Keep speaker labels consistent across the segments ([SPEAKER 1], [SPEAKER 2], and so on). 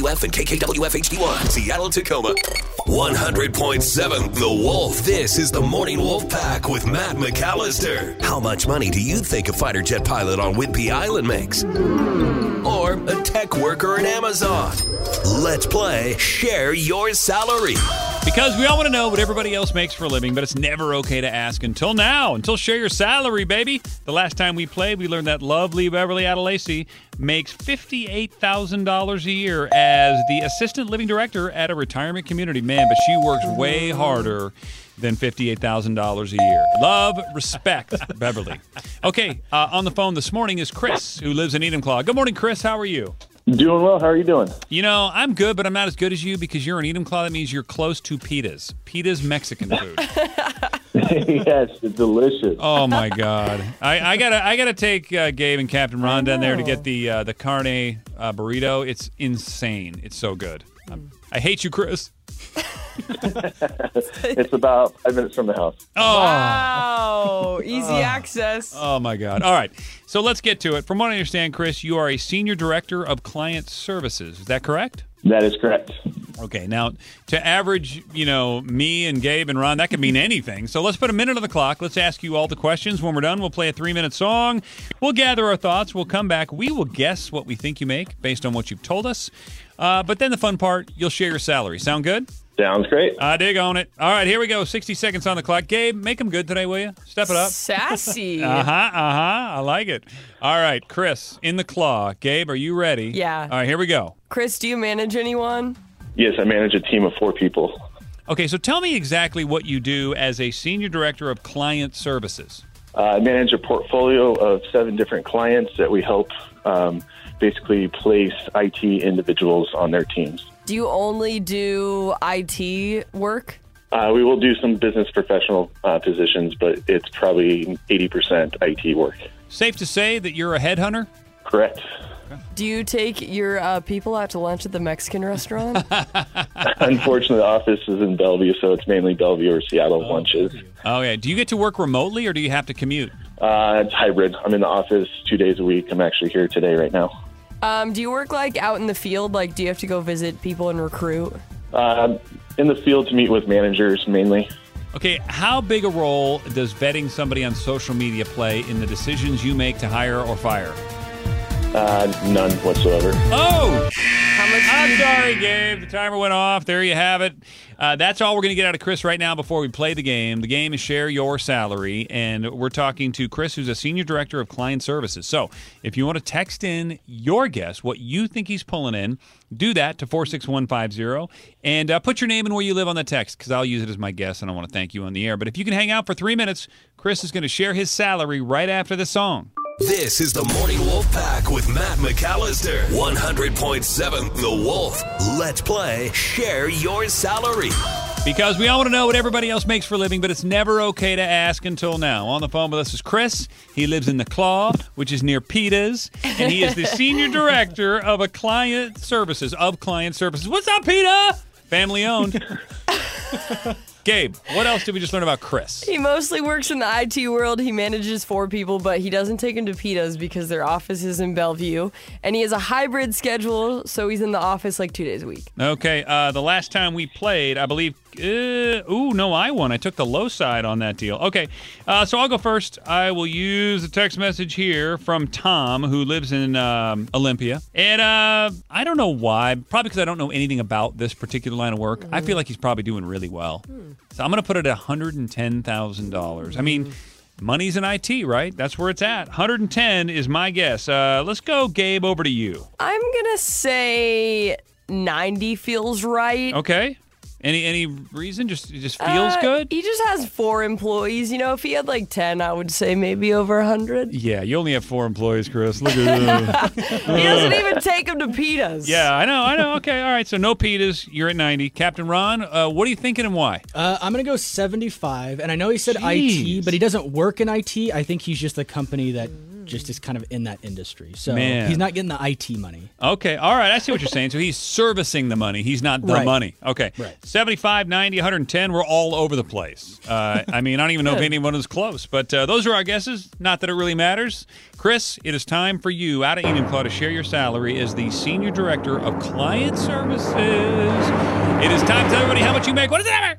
[SPEAKER 1] KKWF and KKWF HD1, Seattle, Tacoma. 100.7 The Wolf. This is the Morning Wolf Pack with Matt McAllister. How much money do you think a fighter jet pilot on Whidbey Island makes? Or a tech worker in Amazon? Let's play Share Your Salary.
[SPEAKER 2] Because we all want to know what everybody else makes for a living, but it's never okay to ask until now. Until share your salary, baby. The last time we played, we learned that lovely Beverly Adelacy makes $58,000 a year as the assistant living director at a retirement community. Man, but she works way harder than $58,000 a year. Love, respect, Beverly. Okay, uh, on the phone this morning is Chris, who lives in Enumclaw. Good morning, Chris. How are you?
[SPEAKER 3] Doing well. How are you doing?
[SPEAKER 2] You know, I'm good, but I'm not as good as you because you're in Claw. That means you're close to pitas. Pitas Mexican food.
[SPEAKER 3] yes, it's delicious.
[SPEAKER 2] Oh my god! I, I gotta I gotta take uh, Gabe and Captain Ron down there to get the uh, the carne uh, burrito. It's insane. It's so good. Um, I hate you, Chris.
[SPEAKER 3] it's about five minutes from the house.
[SPEAKER 2] Oh.
[SPEAKER 4] Wow, easy access.
[SPEAKER 2] Oh my God! All right, so let's get to it. From what I understand, Chris, you are a senior director of client services. Is that correct?
[SPEAKER 3] That is correct.
[SPEAKER 2] Okay, now to average, you know, me and Gabe and Ron, that could mean anything. So let's put a minute on the clock. Let's ask you all the questions. When we're done, we'll play a three minute song. We'll gather our thoughts. We'll come back. We will guess what we think you make based on what you've told us. Uh, but then the fun part, you'll share your salary. Sound good?
[SPEAKER 3] Sounds great.
[SPEAKER 2] I dig on it. All right, here we go. 60 seconds on the clock. Gabe, make them good today, will you? Step it up.
[SPEAKER 4] Sassy.
[SPEAKER 2] Uh huh. Uh huh. I like it. All right, Chris, in the claw. Gabe, are you ready?
[SPEAKER 4] Yeah.
[SPEAKER 2] All right, here we go.
[SPEAKER 4] Chris, do you manage anyone?
[SPEAKER 3] Yes, I manage a team of four people.
[SPEAKER 2] Okay, so tell me exactly what you do as a senior director of client services.
[SPEAKER 3] Uh, I manage a portfolio of seven different clients that we help um, basically place IT individuals on their teams.
[SPEAKER 4] Do you only do IT work?
[SPEAKER 3] Uh, we will do some business professional uh, positions, but it's probably 80% IT work.
[SPEAKER 2] Safe to say that you're a headhunter?
[SPEAKER 3] Correct.
[SPEAKER 4] Do you take your uh, people out to lunch at the Mexican restaurant?
[SPEAKER 3] Unfortunately, the office is in Bellevue, so it's mainly Bellevue or Seattle lunches.
[SPEAKER 2] Okay. Do you get to work remotely or do you have to commute?
[SPEAKER 3] Uh, it's hybrid. I'm in the office two days a week. I'm actually here today right now.
[SPEAKER 4] Um, do you work like out in the field? Like, do you have to go visit people and recruit?
[SPEAKER 3] Uh, in the field to meet with managers mainly.
[SPEAKER 2] Okay, how big a role does vetting somebody on social media play in the decisions you make to hire or fire?
[SPEAKER 3] Uh, none whatsoever.
[SPEAKER 2] Oh! I'm sorry, Gabe. The timer went off. There you have it. Uh, that's all we're going to get out of Chris right now before we play the game. The game is Share Your Salary, and we're talking to Chris, who's a Senior Director of Client Services. So if you want to text in your guess, what you think he's pulling in, do that to 46150 and uh, put your name and where you live on the text because I'll use it as my guess, and I want to thank you on the air. But if you can hang out for three minutes, Chris is going to share his salary right after the song.
[SPEAKER 1] This is the Morning Wolf Pack with Matt McAllister. 100.7 The Wolf. Let's play Share Your Salary.
[SPEAKER 2] Because we all want to know what everybody else makes for a living, but it's never okay to ask until now. On the phone with us is Chris. He lives in the Claw, which is near Peta's, and he is the senior director of a client services of client services. What's up, Peta? Family owned. Gabe, what else did we just learn about Chris?
[SPEAKER 4] He mostly works in the IT world. He manages four people, but he doesn't take them to PETA's because their office is in Bellevue. And he has a hybrid schedule, so he's in the office like two days a week.
[SPEAKER 2] Okay, uh, the last time we played, I believe. Uh, ooh, no, I won. I took the low side on that deal. Okay, uh, so I'll go first. I will use a text message here from Tom, who lives in um, Olympia, and uh, I don't know why. Probably because I don't know anything about this particular line of work. I feel like he's probably doing really well. So I'm going to put it at $110,000. I mean. Money's in IT, right? That's where it's at. 110 is my guess. Uh, let's go, Gabe, over to you.
[SPEAKER 4] I'm going to say 90 feels right.
[SPEAKER 2] Okay. Any any reason? Just it just feels
[SPEAKER 4] Uh,
[SPEAKER 2] good.
[SPEAKER 4] He just has four employees. You know, if he had like 10, I would say maybe over a 100.
[SPEAKER 2] Yeah, you only have four employees, Chris. Look at that.
[SPEAKER 4] He doesn't even take him to pitas.
[SPEAKER 2] yeah, I know, I know. Okay, all right. So no pitas. You're at 90. Captain Ron, uh, what are you thinking and why?
[SPEAKER 5] Uh, I'm gonna go 75, and I know he said
[SPEAKER 2] Jeez.
[SPEAKER 5] IT, but he doesn't work in IT. I think he's just a company that just is kind of in that industry. So
[SPEAKER 2] Man.
[SPEAKER 5] he's not getting the IT money.
[SPEAKER 2] Okay, all right. I see what you're saying. So he's servicing the money. He's not the
[SPEAKER 5] Right.
[SPEAKER 2] money. Okay.
[SPEAKER 5] Right.
[SPEAKER 2] 75, 90, 110. We're all over the place. Uh, I mean, I don't even know if anyone is close, but uh, those are our guesses. Not that it really matters. Chris, it is time for you out of Enumclaw to share your salary as the Senior Director of Client Services. It is time to tell everybody how much you make. What is that?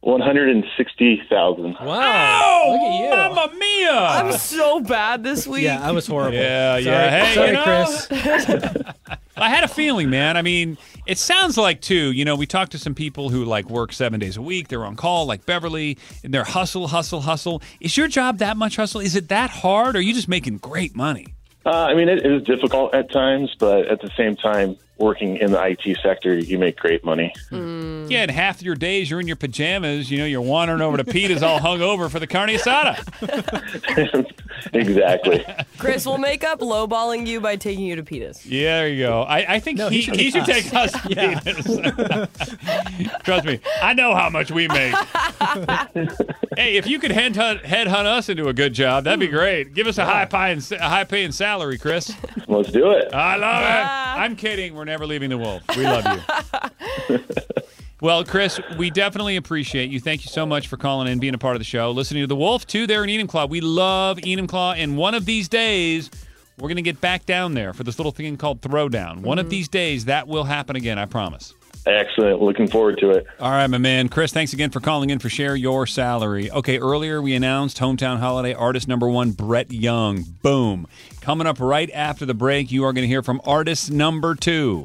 [SPEAKER 3] One hundred and sixty thousand.
[SPEAKER 5] Wow!
[SPEAKER 2] Oh,
[SPEAKER 5] look at you.
[SPEAKER 2] Mamma mia!
[SPEAKER 4] I'm so bad this week.
[SPEAKER 5] yeah, I was horrible.
[SPEAKER 2] Yeah,
[SPEAKER 5] Sorry,
[SPEAKER 2] yeah. Hey,
[SPEAKER 5] sorry,
[SPEAKER 2] you know-
[SPEAKER 5] Chris.
[SPEAKER 2] I had a feeling, man. I mean, it sounds like too. You know, we talked to some people who like work seven days a week. They're on call, like Beverly, and they're hustle, hustle, hustle. Is your job that much hustle? Is it that hard? Or are you just making great money?
[SPEAKER 3] Uh, I mean, it is difficult at times, but at the same time, working in the IT sector, you make great money.
[SPEAKER 2] Yeah, and half your days you're in your pajamas. You know, you're wandering over to Peta's all hung over for the carne asada.
[SPEAKER 3] exactly.
[SPEAKER 4] Chris, we'll make up lowballing you by taking you to pitas.
[SPEAKER 2] Yeah, there you go. I, I think
[SPEAKER 5] No,
[SPEAKER 2] he,
[SPEAKER 5] he should
[SPEAKER 2] he should
[SPEAKER 5] take
[SPEAKER 2] take us. to Peta's. Trust me, I know how much we make. hey, if you could head hunt, head hunt us into a good job, that'd be hmm. great. Give us a high paying a high paying salary, Chris.
[SPEAKER 3] Let's do it.
[SPEAKER 2] I love it. Ah. I'm kidding. We're never leaving the wolf. We love you. Well, Chris, we definitely appreciate you. Thank you so much for calling in, being a part of the show, listening to the Wolf too. There in Enumclaw, we love Enumclaw, and one of these days. We're going to get back down there for this little thing called Throwdown. One of mm-hmm. these days, that will happen again, I promise.
[SPEAKER 3] Excellent. Looking forward to it.
[SPEAKER 2] All right, my man. Chris, thanks again for calling in for Share Your Salary. Okay, earlier we announced Hometown Holiday artist number one, Brett Young. Boom. Coming up right after the break, you are going to hear from artist number two.